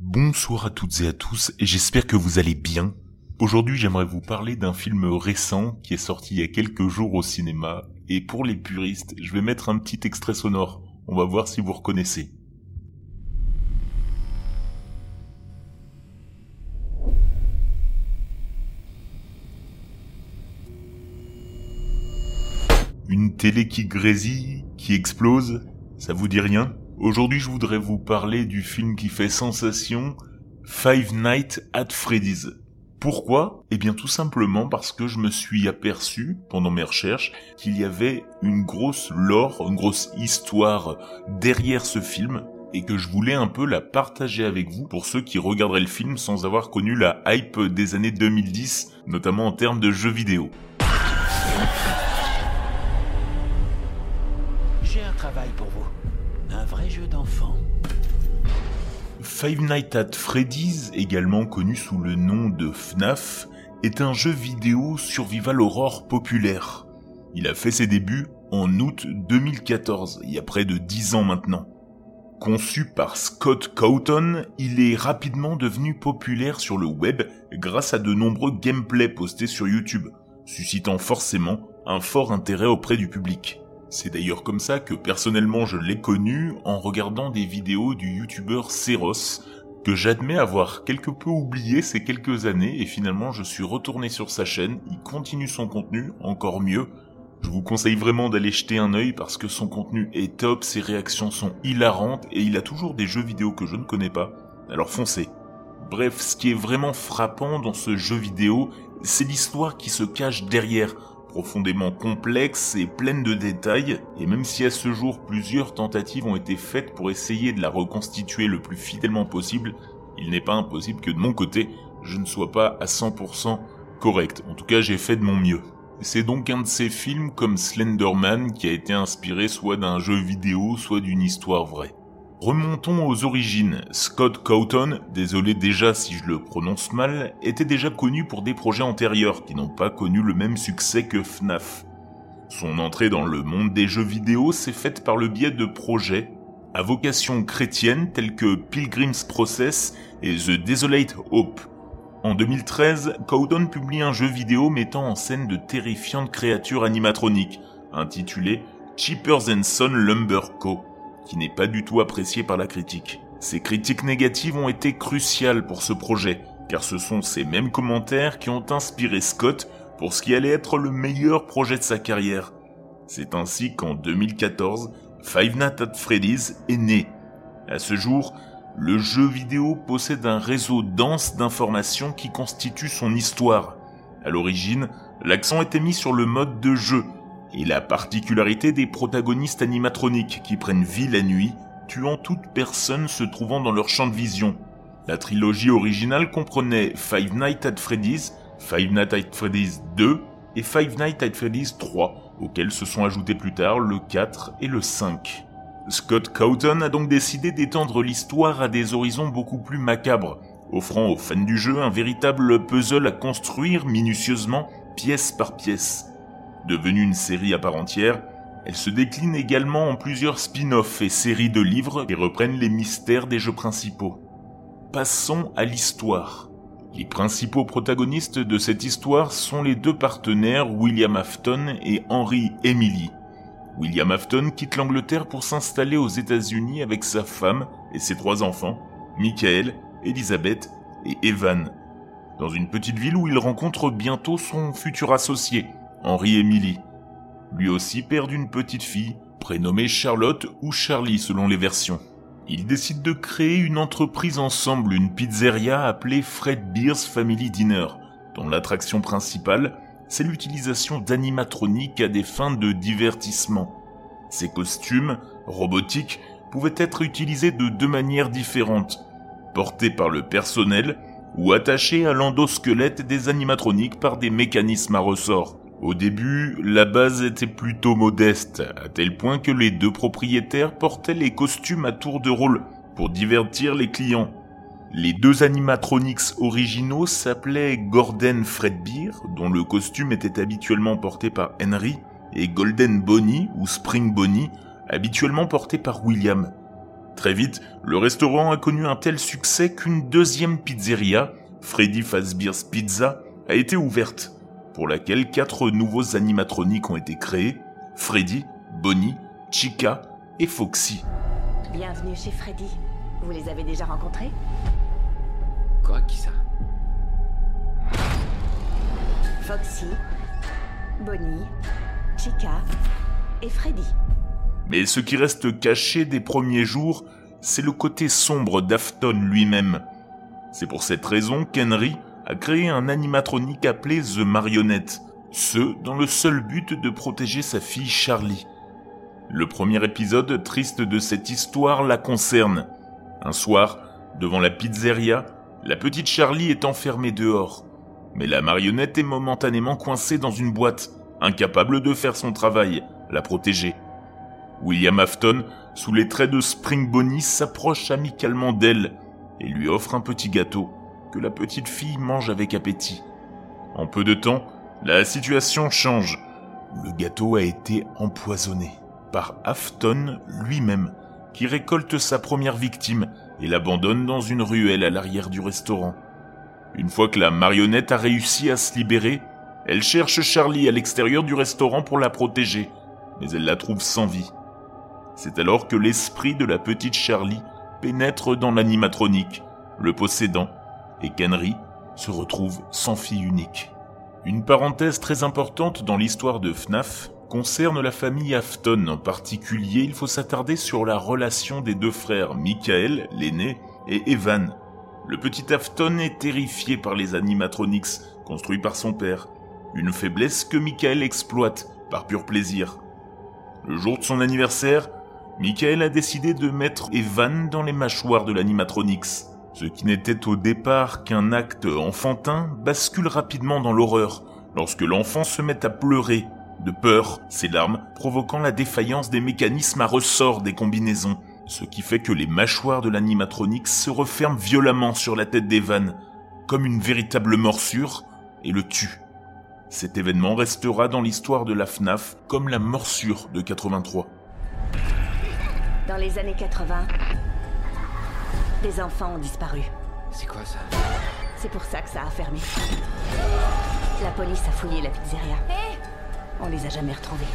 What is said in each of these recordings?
Bonsoir à toutes et à tous, et j'espère que vous allez bien. Aujourd'hui j'aimerais vous parler d'un film récent qui est sorti il y a quelques jours au cinéma, et pour les puristes, je vais mettre un petit extrait sonore. On va voir si vous reconnaissez. Une télé qui grésille, qui explose, ça vous dit rien? Aujourd'hui je voudrais vous parler du film qui fait sensation, Five Nights at Freddy's. Pourquoi? Eh bien tout simplement parce que je me suis aperçu, pendant mes recherches, qu'il y avait une grosse lore, une grosse histoire derrière ce film, et que je voulais un peu la partager avec vous pour ceux qui regarderaient le film sans avoir connu la hype des années 2010, notamment en termes de jeux vidéo. Vrai jeu d'enfant. Five Nights at Freddy's, également connu sous le nom de FNAF, est un jeu vidéo survival horror populaire. Il a fait ses débuts en août 2014, il y a près de 10 ans maintenant. Conçu par Scott Cawthon, il est rapidement devenu populaire sur le web grâce à de nombreux gameplays postés sur YouTube, suscitant forcément un fort intérêt auprès du public. C'est d'ailleurs comme ça que personnellement je l'ai connu en regardant des vidéos du youtubeur Seros, que j'admets avoir quelque peu oublié ces quelques années et finalement je suis retourné sur sa chaîne, il continue son contenu, encore mieux. Je vous conseille vraiment d'aller jeter un œil parce que son contenu est top, ses réactions sont hilarantes et il a toujours des jeux vidéo que je ne connais pas. Alors foncez. Bref, ce qui est vraiment frappant dans ce jeu vidéo, c'est l'histoire qui se cache derrière profondément complexe et pleine de détails, et même si à ce jour plusieurs tentatives ont été faites pour essayer de la reconstituer le plus fidèlement possible, il n'est pas impossible que de mon côté, je ne sois pas à 100% correct. En tout cas, j'ai fait de mon mieux. C'est donc un de ces films comme Slenderman qui a été inspiré soit d'un jeu vidéo, soit d'une histoire vraie. Remontons aux origines. Scott Cawthon, désolé déjà si je le prononce mal, était déjà connu pour des projets antérieurs qui n'ont pas connu le même succès que FNAF. Son entrée dans le monde des jeux vidéo s'est faite par le biais de projets à vocation chrétienne tels que Pilgrim's Process et The Desolate Hope. En 2013, Cawthon publie un jeu vidéo mettant en scène de terrifiantes créatures animatroniques, intitulé Cheapers and Son Lumber Co qui n'est pas du tout apprécié par la critique. Ces critiques négatives ont été cruciales pour ce projet, car ce sont ces mêmes commentaires qui ont inspiré Scott pour ce qui allait être le meilleur projet de sa carrière. C'est ainsi qu'en 2014, Five Nights at Freddy's est né. À ce jour, le jeu vidéo possède un réseau dense d'informations qui constitue son histoire. À l'origine, l'accent était mis sur le mode de jeu, et la particularité des protagonistes animatroniques qui prennent vie la nuit, tuant toute personne se trouvant dans leur champ de vision. La trilogie originale comprenait Five Nights at Freddy's, Five Nights at Freddy's 2 et Five Nights at Freddy's 3, auxquels se sont ajoutés plus tard le 4 et le 5. Scott Cawthon a donc décidé d'étendre l'histoire à des horizons beaucoup plus macabres, offrant aux fans du jeu un véritable puzzle à construire minutieusement, pièce par pièce. Devenue une série à part entière, elle se décline également en plusieurs spin-offs et séries de livres qui reprennent les mystères des jeux principaux. Passons à l'histoire. Les principaux protagonistes de cette histoire sont les deux partenaires William Afton et Henry Emily. William Afton quitte l'Angleterre pour s'installer aux États-Unis avec sa femme et ses trois enfants, Michael, Elizabeth et Evan, dans une petite ville où il rencontre bientôt son futur associé, Henri Emily, lui aussi père d'une petite fille, prénommée Charlotte ou Charlie selon les versions. Ils décident de créer une entreprise ensemble, une pizzeria appelée Fred Beers Family Dinner, dont l'attraction principale, c'est l'utilisation d'animatroniques à des fins de divertissement. Ces costumes, robotiques, pouvaient être utilisés de deux manières différentes, portés par le personnel ou attachés à l'endosquelette des animatroniques par des mécanismes à ressort. Au début, la base était plutôt modeste, à tel point que les deux propriétaires portaient les costumes à tour de rôle pour divertir les clients. Les deux animatronics originaux s'appelaient Gordon Fredbeer, dont le costume était habituellement porté par Henry, et Golden Bonnie ou Spring Bonnie, habituellement porté par William. Très vite, le restaurant a connu un tel succès qu'une deuxième pizzeria, Freddy Fazbear's Pizza, a été ouverte, pour laquelle quatre nouveaux animatroniques ont été créés, Freddy, Bonnie, Chica et Foxy. Bienvenue chez Freddy. Vous les avez déjà rencontrés? Quoi, qui ça? Foxy, Bonnie, Chica et Freddy. Mais ce qui reste caché des premiers jours, c'est le côté sombre d'Afton lui-même. C'est pour cette raison qu'Henry a créé un animatronique appelé The Marionnette, ce dans le seul but de protéger sa fille Charlie. Le premier épisode triste de cette histoire la concerne. Un soir, devant la pizzeria, la petite Charlie est enfermée dehors. Mais la marionnette est momentanément coincée dans une boîte, incapable de faire son travail, la protéger. William Afton, sous les traits de Spring Bonnie, s'approche amicalement d'elle et lui offre un petit gâteau que la petite fille mange avec appétit. En peu de temps, la situation change. Le gâteau a été empoisonné par Afton lui-même, qui récolte sa première victime et l'abandonne dans une ruelle à l'arrière du restaurant. Une fois que la marionnette a réussi à se libérer, elle cherche Charlie à l'extérieur du restaurant pour la protéger, mais elle la trouve sans vie. C'est alors que l'esprit de la petite Charlie pénètre dans l'animatronique, le possédant, et qu'Henry se retrouve sans fille unique. Une parenthèse très importante dans l'histoire de FNAF concerne la famille Afton. En particulier, il faut s'attarder sur la relation des deux frères, Michael, l'aîné, et Evan. Le petit Afton est terrifié par les animatronics construits par son père, une faiblesse que Michael exploite par pur plaisir. Le jour de son anniversaire, Michael a décidé de mettre Evan dans les mâchoires de l'animatronics. Ce qui n'était au départ qu'un acte enfantin bascule rapidement dans l'horreur lorsque l'enfant se met à pleurer de peur, ses larmes provoquant la défaillance des mécanismes à ressort des combinaisons, ce qui fait que les mâchoires de l'animatronique se referment violemment sur la tête d'Evan, comme une véritable morsure, et le tue. Cet événement restera dans l'histoire de la FNAF comme la morsure de 83. Dans les années 80, des enfants ont disparu. C'est quoi ça? C'est pour ça que ça a fermé. La police a fouillé la pizzeria. On les a jamais retrouvés.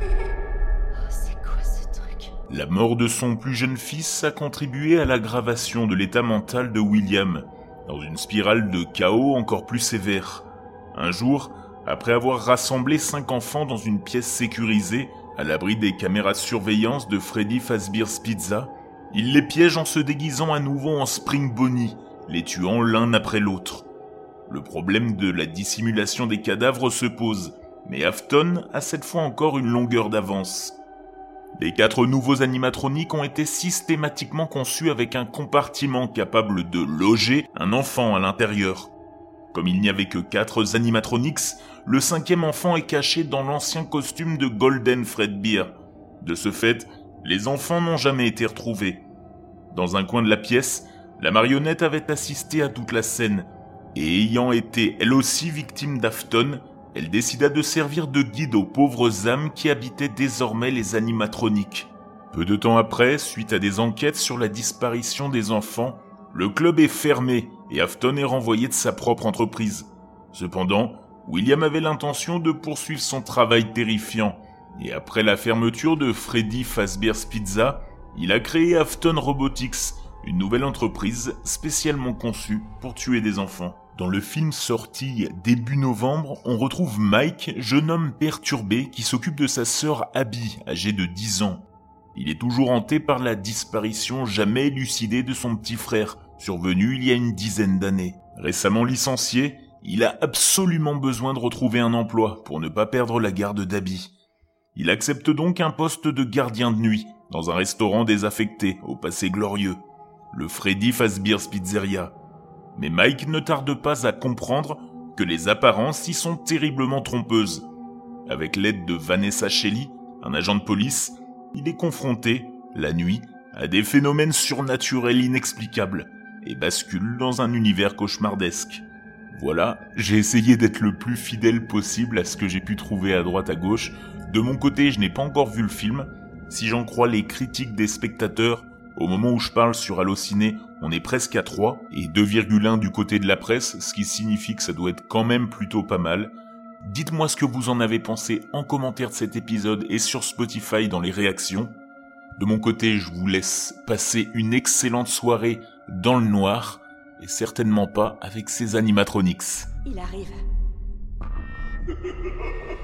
Oh, c'est quoi ce truc? La mort de son plus jeune fils a contribué à l'aggravation de l'état mental de William, dans une spirale de chaos encore plus sévère. Un jour, après avoir rassemblé cinq enfants dans une pièce sécurisée, à l'abri des caméras de surveillance de Freddy Fazbear's Pizza, il les piège en se déguisant à nouveau en Spring Bonnie, les tuant l'un après l'autre. Le problème de la dissimulation des cadavres se pose, mais Afton a cette fois encore une longueur d'avance. Les quatre nouveaux animatroniques ont été systématiquement conçus avec un compartiment capable de loger un enfant à l'intérieur. Comme il n'y avait que quatre animatronics, le cinquième enfant est caché dans l'ancien costume de Golden Fredbear. De ce fait, les enfants n'ont jamais été retrouvés. Dans un coin de la pièce, la marionnette avait assisté à toute la scène, et ayant été elle aussi victime d'Afton, elle décida de servir de guide aux pauvres âmes qui habitaient désormais les animatroniques. Peu de temps après, suite à des enquêtes sur la disparition des enfants, le club est fermé et Afton est renvoyé de sa propre entreprise. Cependant, William avait l'intention de poursuivre son travail terrifiant, et après la fermeture de Freddy Fazbear's Pizza, il a créé Afton Robotics, une nouvelle entreprise spécialement conçue pour tuer des enfants. Dans le film sorti début novembre, on retrouve Mike, jeune homme perturbé qui s'occupe de sa sœur Abby, âgée de 10 ans. Il est toujours hanté par la disparition jamais élucidée de son petit frère, survenu il y a une dizaine d'années. Récemment licencié, il a absolument besoin de retrouver un emploi pour ne pas perdre la garde d'Abby. Il accepte donc un poste de gardien de nuit dans un restaurant désaffecté au passé glorieux, le Freddy Fazbear's Pizzeria, mais Mike ne tarde pas à comprendre que les apparences y sont terriblement trompeuses. Avec l'aide de Vanessa Shelley, un agent de police, il est confronté, la nuit, à des phénomènes surnaturels inexplicables et bascule dans un univers cauchemardesque. Voilà, j'ai essayé d'être le plus fidèle possible à ce que j'ai pu trouver à droite à gauche. De mon côté, je n'ai pas encore vu le film. Si j'en crois les critiques des spectateurs, Au moment où je parle sur Allociné, on est presque à 3 et 2,1 du côté de la presse, ce qui signifie que ça doit être quand même plutôt pas mal. Dites-moi ce que vous en avez pensé en commentaire de cet épisode et sur Spotify dans les réactions. De mon côté, je vous laisse passer une excellente soirée dans le noir et certainement pas avec ces animatronics. Il arrive.